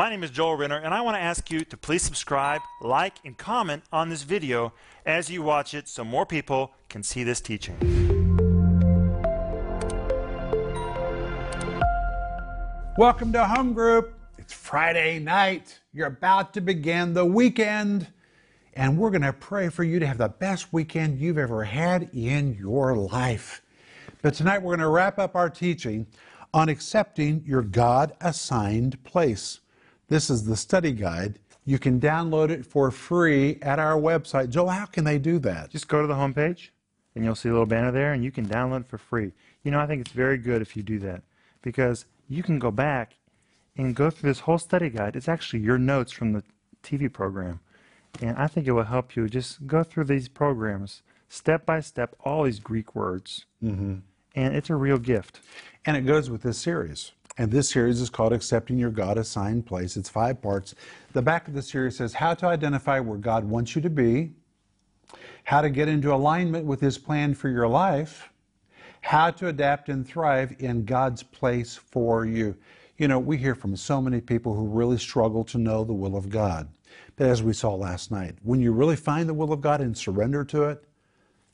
My name is Joel Renner, and I want to ask you to please subscribe, like, and comment on this video as you watch it so more people can see this teaching. Welcome to Home Group. It's Friday night. You're about to begin the weekend, and we're going to pray for you to have the best weekend you've ever had in your life. But tonight we're going to wrap up our teaching on accepting your God assigned place. This is the study guide. You can download it for free at our website. Joel, how can they do that? Just go to the homepage, and you'll see a little banner there, and you can download it for free. You know, I think it's very good if you do that because you can go back and go through this whole study guide. It's actually your notes from the TV program. And I think it will help you just go through these programs step by step, all these Greek words. Mm-hmm. And it's a real gift. And it goes with this series. And this series is called Accepting Your God Assigned Place. It's five parts. The back of the series says how to identify where God wants you to be, how to get into alignment with His plan for your life, how to adapt and thrive in God's place for you. You know, we hear from so many people who really struggle to know the will of God. But as we saw last night, when you really find the will of God and surrender to it,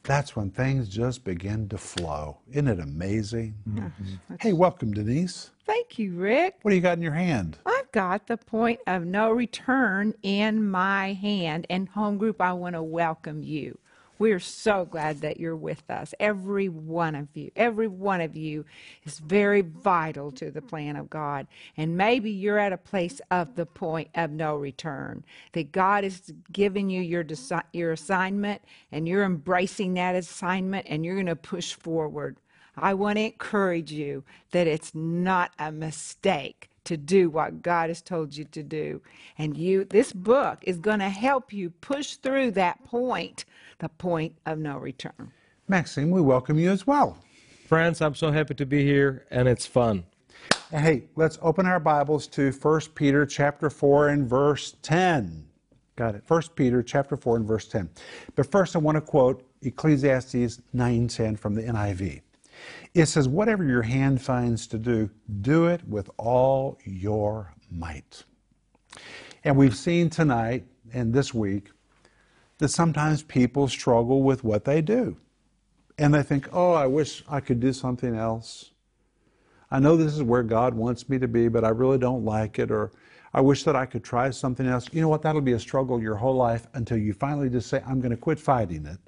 that's when things just begin to flow. Isn't it amazing? Mm-hmm. Hey, welcome, Denise. Thank you, Rick. What do you got in your hand? I've got the point of no return in my hand. And, home group, I want to welcome you. We're so glad that you're with us. Every one of you, every one of you is very vital to the plan of God. And maybe you're at a place of the point of no return. That God is giving you your desi- your assignment and you're embracing that assignment and you're going to push forward. I want to encourage you that it's not a mistake to do what God has told you to do. And you this book is going to help you push through that point the point of no return. Maxime, we welcome you as well. Friends, I'm so happy to be here, and it's fun. Hey, let's open our Bibles to 1 Peter chapter 4 and verse 10. Got it. 1 Peter chapter 4 and verse 10. But first I want to quote Ecclesiastes 9:10 from the NIV. It says, Whatever your hand finds to do, do it with all your might. And we've seen tonight and this week that sometimes people struggle with what they do. And they think, oh, I wish I could do something else. I know this is where God wants me to be, but I really don't like it. Or I wish that I could try something else. You know what? That'll be a struggle your whole life until you finally just say, I'm going to quit fighting it.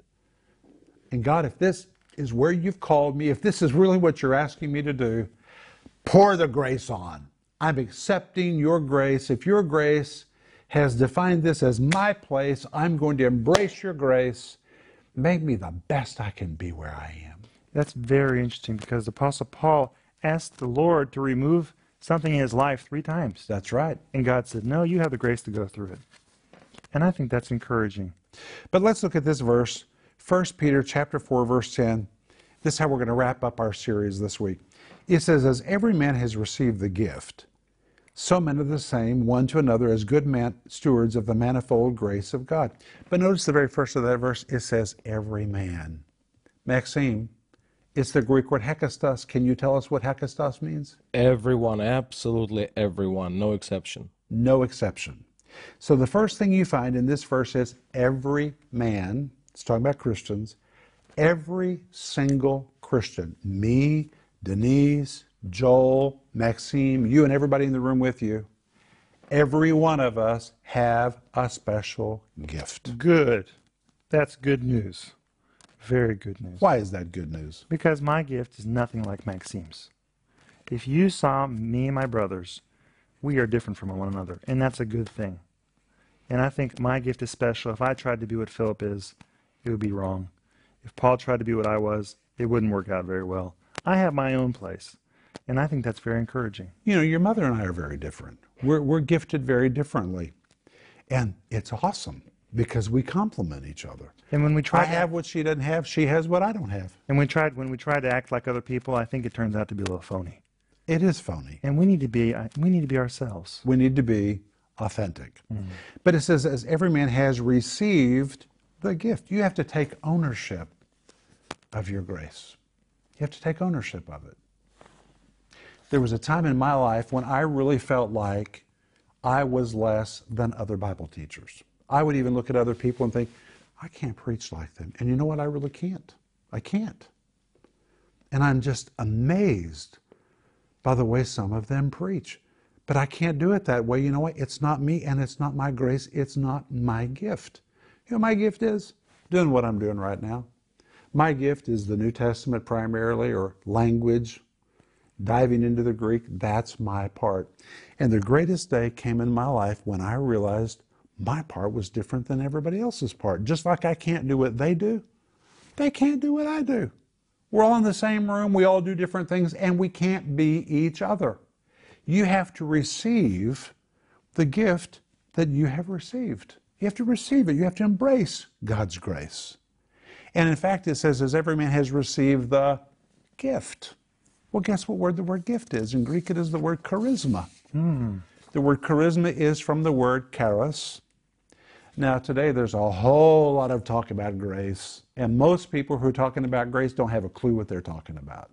And God, if this is where you've called me, if this is really what you're asking me to do, pour the grace on. I'm accepting your grace. If your grace has defined this as my place. I'm going to embrace your grace. Make me the best I can be where I am. That's very interesting because the Apostle Paul asked the Lord to remove something in his life three times. That's right. And God said, No, you have the grace to go through it. And I think that's encouraging. But let's look at this verse, 1 Peter chapter 4, verse 10. This is how we're going to wrap up our series this week. It says, As every man has received the gift, so men are the same, one to another, as good man, stewards of the manifold grace of God. But notice the very first of that verse, it says, every man. Maxime, it's the Greek word hekastos. Can you tell us what hekastos means? Everyone, absolutely everyone, no exception. No exception. So the first thing you find in this verse is every man, it's talking about Christians, every single Christian, me, Denise, Joel, Maxime, you and everybody in the room with you, every one of us have a special gift. Good. That's good news. Very good news. Why is that good news? Because my gift is nothing like Maxime's. If you saw me and my brothers, we are different from one another, and that's a good thing. And I think my gift is special. If I tried to be what Philip is, it would be wrong. If Paul tried to be what I was, it wouldn't work out very well. I have my own place. And I think that's very encouraging. You know, your mother and I are very different. We're, we're gifted very differently. And it's awesome because we complement each other. And when we try I have what she doesn't have, she has what I don't have. And we tried when we try to act like other people, I think it turns out to be a little phony. It is phony. And we need to be we need to be ourselves. We need to be authentic. Mm. But it says as every man has received the gift, you have to take ownership of your grace. You have to take ownership of it there was a time in my life when I really felt like I was less than other Bible teachers. I would even look at other people and think, I can't preach like them. And you know what? I really can't. I can't. And I'm just amazed by the way some of them preach. But I can't do it that way. You know what? It's not me and it's not my grace. It's not my gift. You know my gift is? Doing what I'm doing right now. My gift is the New Testament primarily or language, diving into the Greek. That's my part. And the greatest day came in my life when I realized my part was different than everybody else's part. Just like I can't do what they do, they can't do what I do. We're all in the same room, we all do different things, and we can't be each other. You have to receive the gift that you have received. You have to receive it. You have to embrace God's grace. And in fact, it says, as every man has received the gift. Well, guess what word the word gift is? In Greek, it is the word charisma. Mm. The word charisma is from the word charis. Now, today there's a whole lot of talk about grace, and most people who are talking about grace don't have a clue what they're talking about.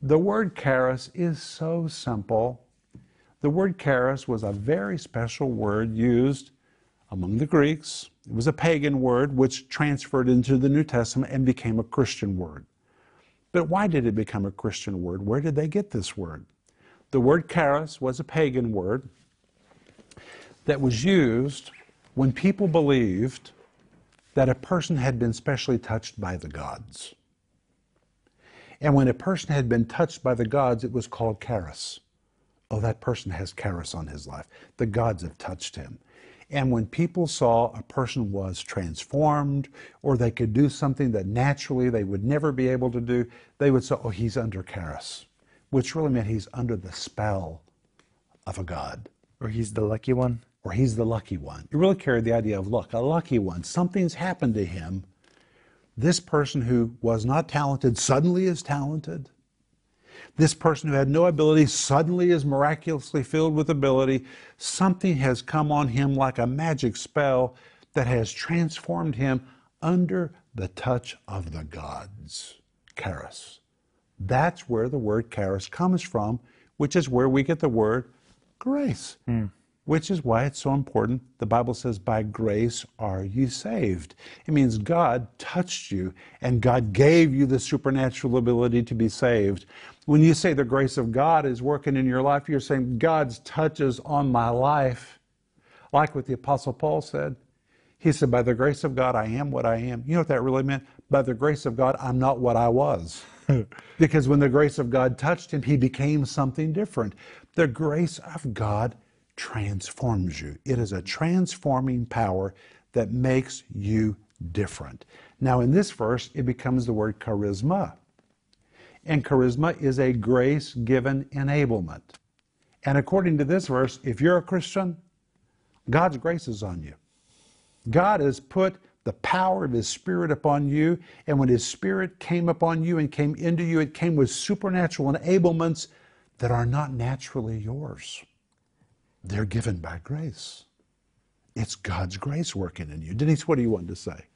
The word charis is so simple. The word charis was a very special word used among the Greeks. It was a pagan word which transferred into the New Testament and became a Christian word. But why did it become a Christian word? Where did they get this word? The word charis was a pagan word that was used when people believed that a person had been specially touched by the gods. And when a person had been touched by the gods, it was called charis. Oh, that person has charis on his life. The gods have touched him. And when people saw a person was transformed or they could do something that naturally they would never be able to do, they would say, oh, he's under charis, which really meant he's under the spell of a god. Or he's the lucky one or he's the lucky one. It really carried the idea of luck, a lucky one. Something's happened to him. This person who was not talented suddenly is talented. This person who had no ability suddenly is miraculously filled with ability. Something has come on him like a magic spell that has transformed him under the touch of the gods. Charis. That's where the word charis comes from, which is where we get the word grace. Mm which is why it's so important. The Bible says, by grace are you saved. It means God touched you and God gave you the supernatural ability to be saved. When you say the grace of God is working in your life, you're saying God's touches on my life. Like what the Apostle Paul said. He said, By the grace of God, I am what I am. You know what that really meant? By the grace of God, I'm not what I was. because when the grace of God touched him, he became something different. The grace of God transforms you. It is a transforming power that makes you different. Now, in this verse, it becomes the word charisma. And charisma is a grace given enablement. And according to this verse, if you're a Christian, God's grace is on you. God has put the power of His Spirit upon you, and when His Spirit came upon you and came into you, it came with supernatural enablements that are not naturally yours. They're given by grace. It's God's grace working in you. Denise, what do you want to say?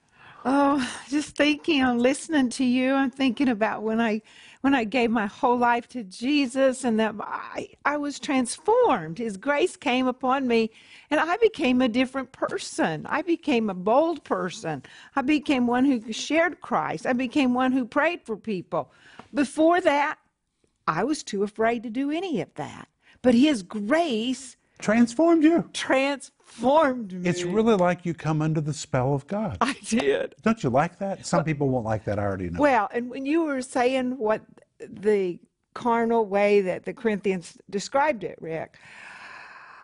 Oh, just thinking, I'm listening to you. I'm thinking about when I when I gave my whole life to Jesus and that I, I was transformed. His grace came upon me and I became a different person. I became a bold person. I became one who shared Christ. I became one who prayed for people. Before that, I was too afraid to do any of that. But his grace transformed you. Transformed me. It's really like you come under the spell of God. I did. Don't you like that? Some well, people won't like that. I already know. Well, and when you were saying what the carnal way that the Corinthians described it, Rick,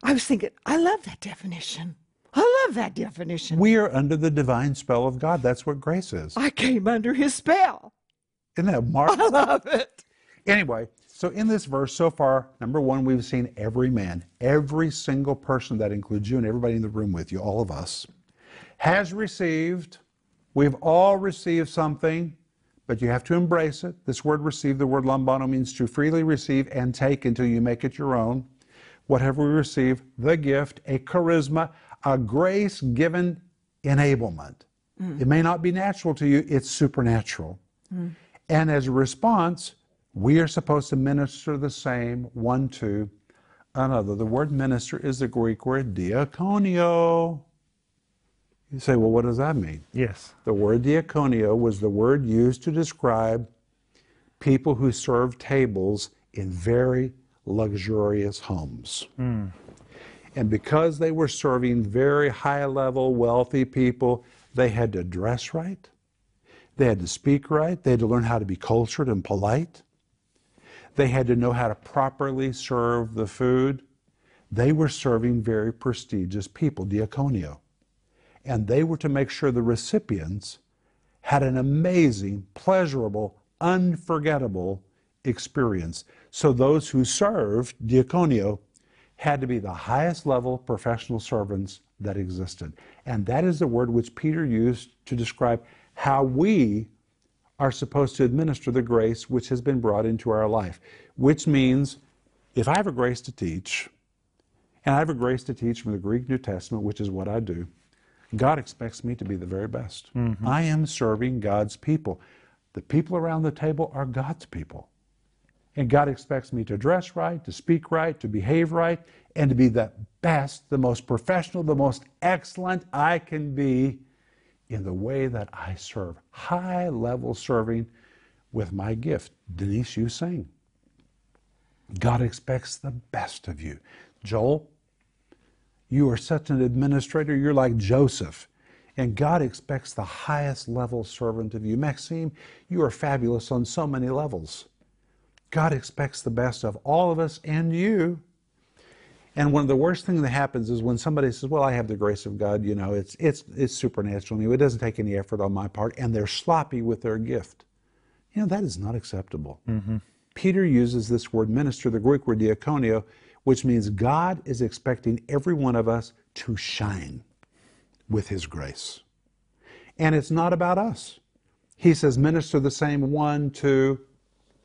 I was thinking, I love that definition. I love that definition. We are under the divine spell of God. That's what grace is. I came under his spell. Isn't that marvelous? I love it. Anyway, so, in this verse so far, number one, we've seen every man, every single person, that includes you and everybody in the room with you, all of us, has received. We've all received something, but you have to embrace it. This word receive, the word lambano, means to freely receive and take until you make it your own. Whatever we receive, the gift, a charisma, a grace given enablement. Mm. It may not be natural to you, it's supernatural. Mm. And as a response, we are supposed to minister the same one to another. The word minister is the Greek word diakonio. You say, well, what does that mean? Yes. The word diakonio was the word used to describe people who served tables in very luxurious homes. Hmm. And because they were serving very high level, wealthy people, they had to dress right. They had to speak right. They had to learn how to be cultured and polite. They had to know how to properly serve the food. They were serving very prestigious people, diakonio. And they were to make sure the recipients had an amazing, pleasurable, unforgettable experience. So those who served diakonio had to be the highest level professional servants that existed. And that is the word which Peter used to describe how we are supposed to administer the grace which has been brought into our life, which means if I have a grace to teach, and I have a grace to teach from the Greek New Testament, which is what I do, God expects me to be the very best. Mm-hmm. I am serving God's people. The people around the table are God's people. And God expects me to dress right, to speak right, to behave right, and to be the best, the most professional, the most excellent I can be in the way that I serve. High level serving with my gift. Denise, you sing. God expects the best of you. Joel, you are such an administrator, you're like Joseph. And God expects the highest level servant of you. Maxime, you are fabulous on so many levels. God expects the best of all of us and you. And one of the worst things that happens is when somebody says, "Well, I have the grace of God," you know, it's it's it's supernatural. It doesn't take any effort on my part, and they're sloppy with their gift. You know, that is not acceptable. Mm-hmm. Peter uses this word minister, the Greek word diakonio, which means God is expecting every one of us to shine with his grace. And it's not about us. He says, minister the same one to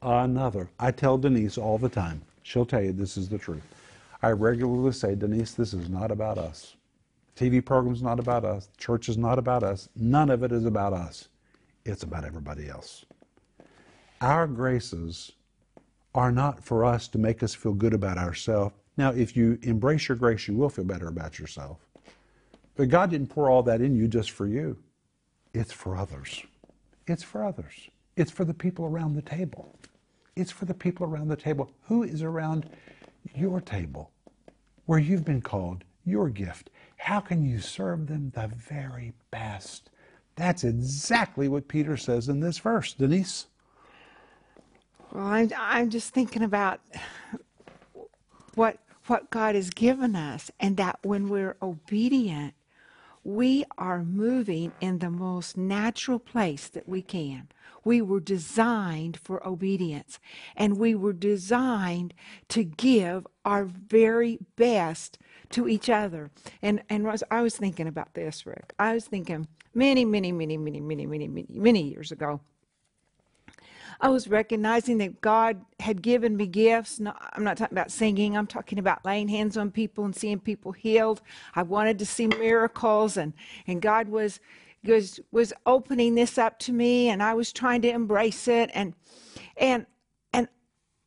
another. I tell Denise all the time, she'll tell you this is the truth. I regularly say, Denise, this is not about us. TV program's not about us. Church is not about us. None of it is about us. It's about everybody else. Our graces are not for us to make us feel good about ourselves. Now, if you embrace your grace, you will feel better about yourself. But God didn't pour all that in you just for you. It's for others. It's for others. It's for the people around the table. It's for the people around the table. Who is around your table where you've been called your gift? How can you serve them the very best? That's exactly what Peter says in this verse. Denise? Well, I'm, I'm just thinking about what what God has given us, and that when we're obedient, we are moving in the most natural place that we can. We were designed for obedience, and we were designed to give our very best to each other. And and I was thinking about this, Rick. I was thinking many, many, many, many, many, many, many, many years ago. I was recognizing that God had given me gifts. No, I'm not talking about singing. I'm talking about laying hands on people and seeing people healed. I wanted to see miracles, and and God was was was opening this up to me, and I was trying to embrace it, and and and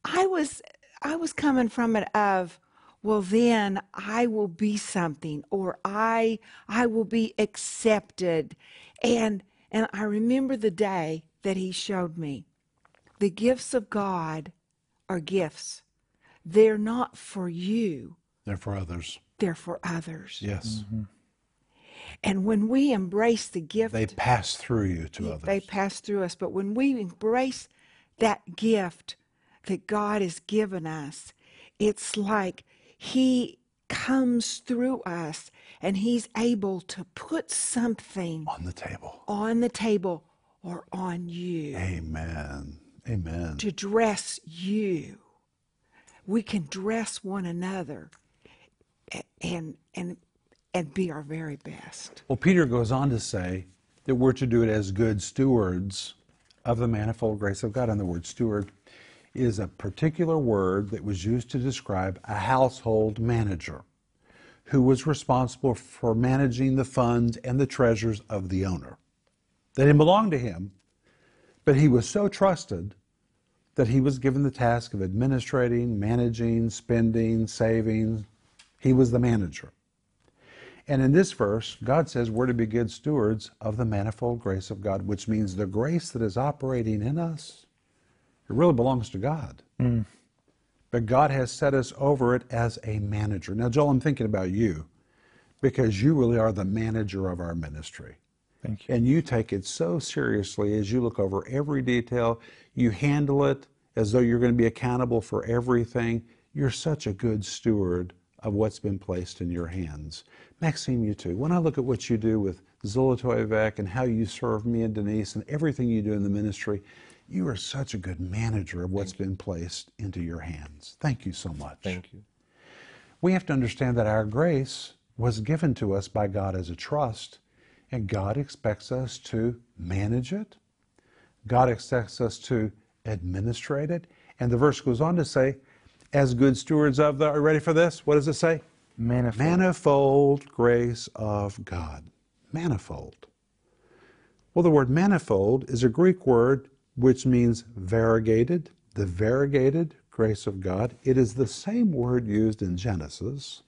I was I was coming from it of well then I will be something or I I will be accepted and and I remember the day that he showed me the gifts of God are gifts. They're not for you, They're for others. they're for others. Yes. Mm-hmm. And when we embrace the gift, They pass through you to others. they pass through us. But when we embrace that gift that God has given us, it's like He comes through us and He's able to put something on the table. on the table or on you Amen. Amen. to dress you. We can dress one another and and and be our very best. Well, Peter goes on to say that we're to do it as good stewards of the manifold grace of God. And the word steward is a particular word that was used to describe a household manager who was responsible for managing the funds and the treasures of the owner. They didn't belong to him, but he was so trusted that he was given the task of administrating, managing, spending, saving. He was the manager. And in this verse, God says we're to be good stewards of the manifold grace of God, which means the grace that is operating in us, it really belongs to God. Mm. But God has set us over it as a manager. Now, Joel, I'm thinking about you because you really are the manager of our ministry. Thank you. And you take it so seriously as you look over every detail. You handle it as though you're going to be accountable for everything. You're such a good steward of what's been placed in your hands. Maxime, you too. When I look at what you do with Zolotoyevek and how you serve me and Denise and everything you do in the ministry, you are such a good manager of what's been placed into your hands. Thank you so much. Thank you. We have to understand that our grace was given to us by God as a trust, and God expects us to manage it. God expects us to administrate it. And the verse goes on to say, as good stewards of the, are you ready for this? What does it say? Manifold. Manifold grace of God. Manifold. Well, the word manifold is a Greek word which means variegated, the variegated grace of God. It is the same word used in Genesis,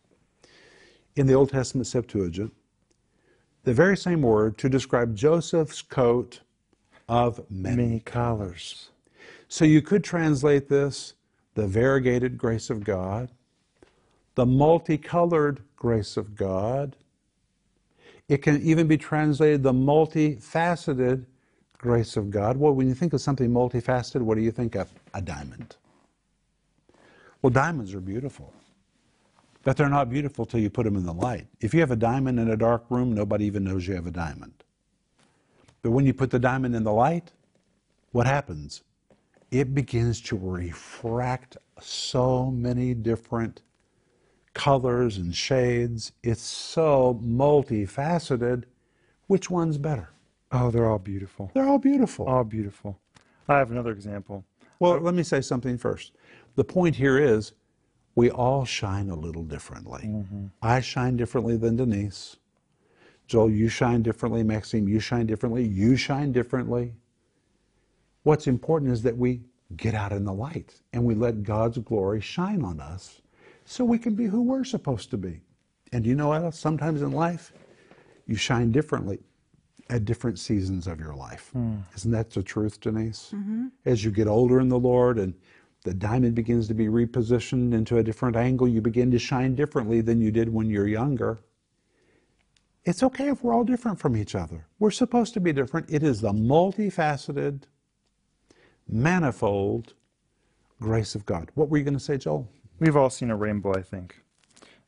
in the Old Testament Septuagint, the very same word to describe Joseph's coat of many, colors. so you could translate this the variegated grace of God, the multicolored grace of God. It can even be translated the multifaceted grace of God. Well, when you think of something multifaceted, what do you think of? A diamond. Well, diamonds are beautiful, but they're not beautiful till you put them in the light. If you have a diamond in a dark room, nobody even knows you have a diamond. But when you put the diamond in the light, what happens? It begins to refract so many different colors and shades. It's so multifaceted. Which one's better? Oh, they're all beautiful. They're all beautiful. All beautiful. I have another example. Well, let me say something first. The point here is we all shine a little differently. Mm-hmm. I shine differently than Denise. Joel, you shine differently. Maxime, you shine differently. You shine differently. What's important is that we get out in the light and we let God's glory shine on us so we can be who we're supposed to be. And you know what? Sometimes in life, you shine differently at different seasons of your life. Hmm. Isn't that the truth, Denise? Mm-hmm. As you get older in the Lord and the diamond begins to be repositioned into a different angle, you begin to shine differently than you did when you're younger. It's okay if we're all different from each other. We're supposed to be different. It is the multifaceted, manifold grace of God. What were you going to say, Joel? We've all seen a rainbow, I think.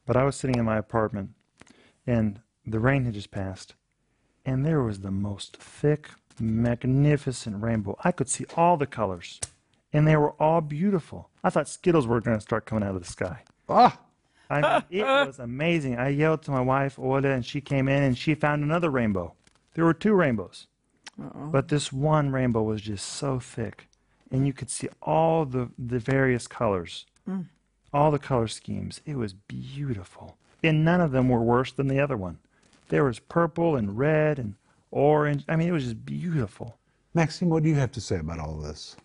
But I was sitting in my apartment, and the rain had just passed, and there was the most thick, magnificent rainbow. I could see all the colors, and they were all beautiful. I thought Skittles were going to start coming out of the sky. Ah, I mean, it was amazing. I yelled to my wife, Ola, and she came in and she found another rainbow. There were two rainbows. But this one rainbow was just so thick. And you could see all the, the various colors, all the color schemes. It was beautiful. And none of them were worse than the other one. There was purple and red and orange. I mean, it was just beautiful. Maxime, what do you have to say about all this?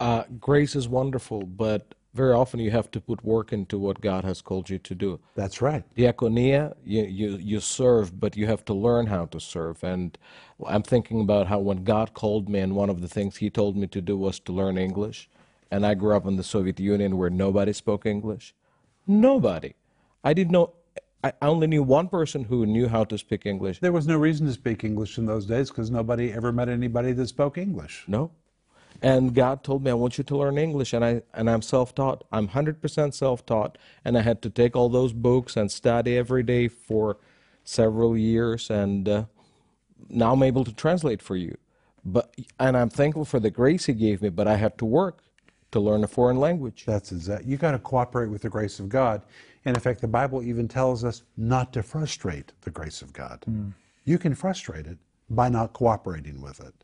Uh, grace is wonderful, but very often you have to put work into what God has called you to do. That's right. Diaconia, you, you, you serve, but you have to learn how to serve. And I'm thinking about how when God called me, and one of the things He told me to do was to learn English. And I grew up in the Soviet Union where nobody spoke English. Nobody. I didn't know, I I only knew one person who knew how to speak English. There was no reason to speak English in those days because nobody ever met anybody that spoke English. No. And God told me, I want you to learn English. And, I, and I'm self taught. I'm 100% self taught. And I had to take all those books and study every day for several years. And uh, now I'm able to translate for you. But, and I'm thankful for the grace He gave me, but I had to work to learn a foreign language. That's exact. You've got to cooperate with the grace of God. And in fact, the Bible even tells us not to frustrate the grace of God. You can frustrate it by not cooperating with it.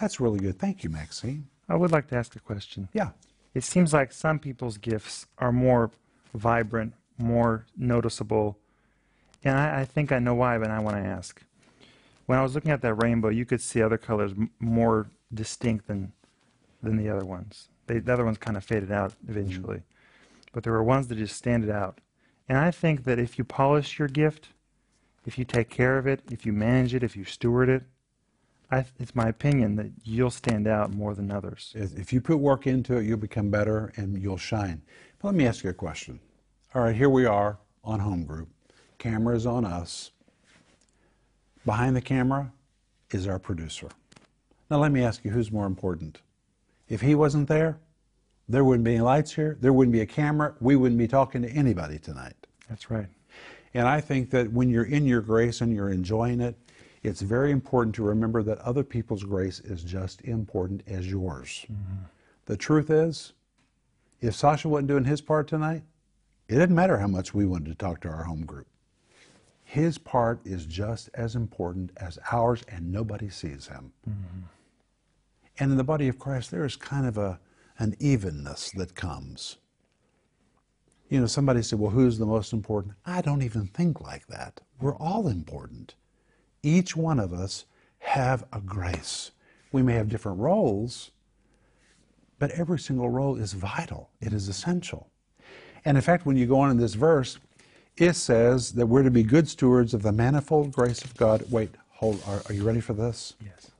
That's really good. Thank you, Maxime. I would like to ask a question. Yeah. It seems like some people's gifts are more vibrant, more noticeable. And I, I think I know why, but I want to ask. When I was looking at that rainbow, you could see other colors m- more distinct than, than the other ones. They, the other ones kind of faded out eventually. But there were ones that just stand out. And I think that if you polish your gift, if you take care of it, if you manage it, if you steward it, I, it's my opinion that you'll stand out more than others. If you put work into it, you'll become better and you'll shine. But let me ask you a question. All right, here we are on home group. Camera is on us. Behind the camera is our producer. Now let me ask you who's more important? If he wasn't there, there wouldn't be any lights here, there wouldn't be a camera, we wouldn't be talking to anybody tonight. That's right. And I think that when you're in your grace and you're enjoying it, it's very important to remember that other people's grace is just important as yours. Mm-hmm. The truth is, if Sasha wasn't doing his part tonight, it didn't matter how much we wanted to talk to our home group. His part is just as important as ours, and nobody sees him. Mm-hmm. And in the body of Christ, there is kind of a, an evenness that comes. You know, somebody said, well, who's the most important? I don't even think like that. We're all important. Each one of us have a grace. We may have different roles, but every single role is vital. It is essential. And in fact, when you go on in this verse, it says that we're to be good stewards of the manifold grace of God. Wait, hold, are, are you ready for this? Yes.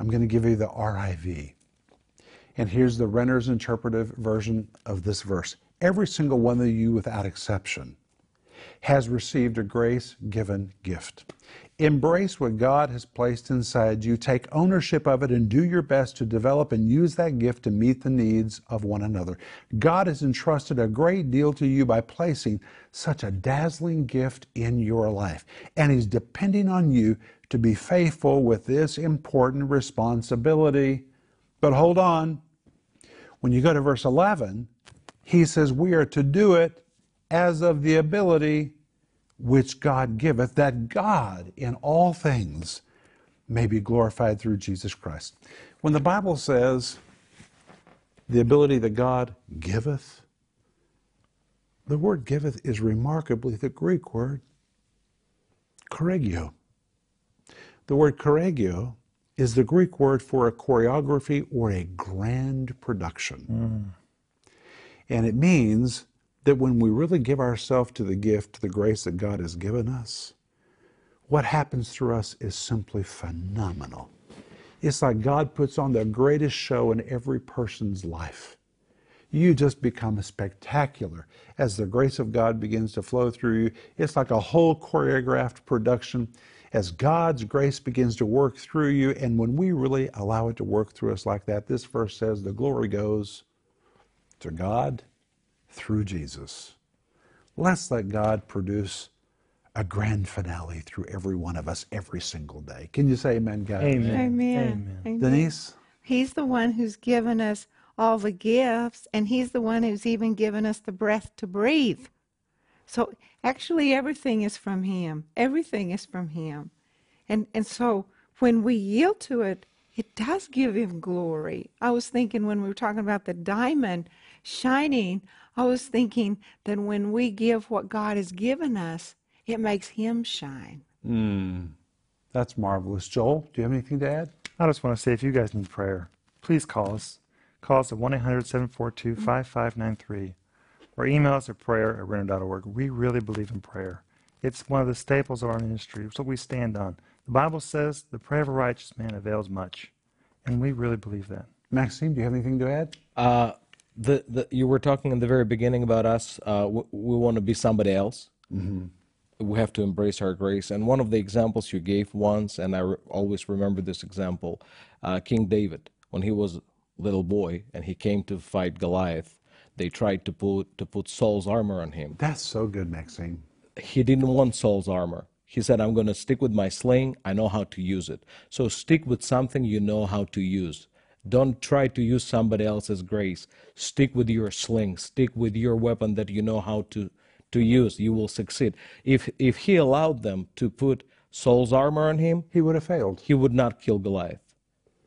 I'm going to give you the RIV. And here's the Renner's interpretive version of this verse. Every single one of you, without exception, has received a grace given gift. Embrace what God has placed inside you, take ownership of it, and do your best to develop and use that gift to meet the needs of one another. God has entrusted a great deal to you by placing such a dazzling gift in your life, and He's depending on you to be faithful with this important responsibility. But hold on. When you go to verse 11, he says, We are to do it as of the ability which God giveth, that God in all things may be glorified through Jesus Christ. When the Bible says the ability that God giveth, the word giveth is remarkably the Greek word choregio. The word choregio is the Greek word for a choreography or a grand production. Mm. And it means that when we really give ourselves to the gift, the grace that God has given us, what happens through us is simply phenomenal. It's like God puts on the greatest show in every person's life. You just become spectacular as the grace of God begins to flow through you. It's like a whole choreographed production as God's grace begins to work through you. And when we really allow it to work through us like that, this verse says the glory goes to God through Jesus. Let's let God produce a grand finale through every one of us every single day. Can you say amen, God? Amen. Amen. Amen. Denise? He's the one who's given us all the gifts, and He's the one who's even given us the breath to breathe. So actually, everything is from Him. Everything is from Him. And, and so when we yield to it, it does give Him glory. I was thinking when we were talking about the diamond shining, I was thinking that when we give what God has given us, it makes Him shine. That's marvelous. Joel, do you have anything to add? I just want to say if you guys need prayer, please call us. Call us at 1 800 742 5593 or email us at prayer at renner.org. We really believe in prayer. It's one of the staples of our ministry. It's what we stand on. The Bible says the prayer of a righteous man avails much. And we really believe that. Maxime, do you have anything to add? Uh, the, the you were talking in the very beginning about us. Uh, we, we want to be somebody else. We have to embrace our grace. And one of the examples you gave once, and I re- always remember this example, uh, King David, when he was a little boy and he came to fight Goliath, they tried to put to put Saul's armor on him. That's so good, Maxime. He didn't want Saul's armor. He said, "I'm going to stick with my sling. I know how to use it." So stick with something you know how to use. Don't try to use somebody else's grace. Stick with your sling. Stick with your weapon that you know how to, to use. You will succeed. If, if he allowed them to put Saul's armor on him, He would have failed. he would not kill Goliath.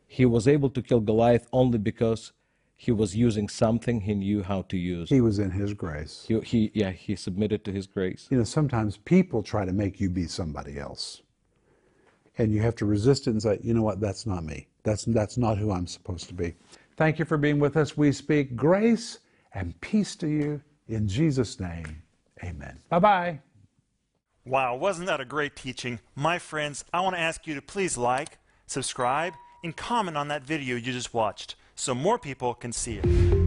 He was able to kill Goliath only because he was using something he knew how to use. He was in his grace. He, he, yeah, he submitted to his grace. You know, sometimes people try to make you be somebody else. And you have to resist it and say, you know what, that's not me. That's, that's not who I'm supposed to be. Thank you for being with us. We speak grace and peace to you in Jesus' name. Amen. Bye bye. Wow, wasn't that a great teaching? My friends, I want to ask you to please like, subscribe, and comment on that video you just watched so more people can see it.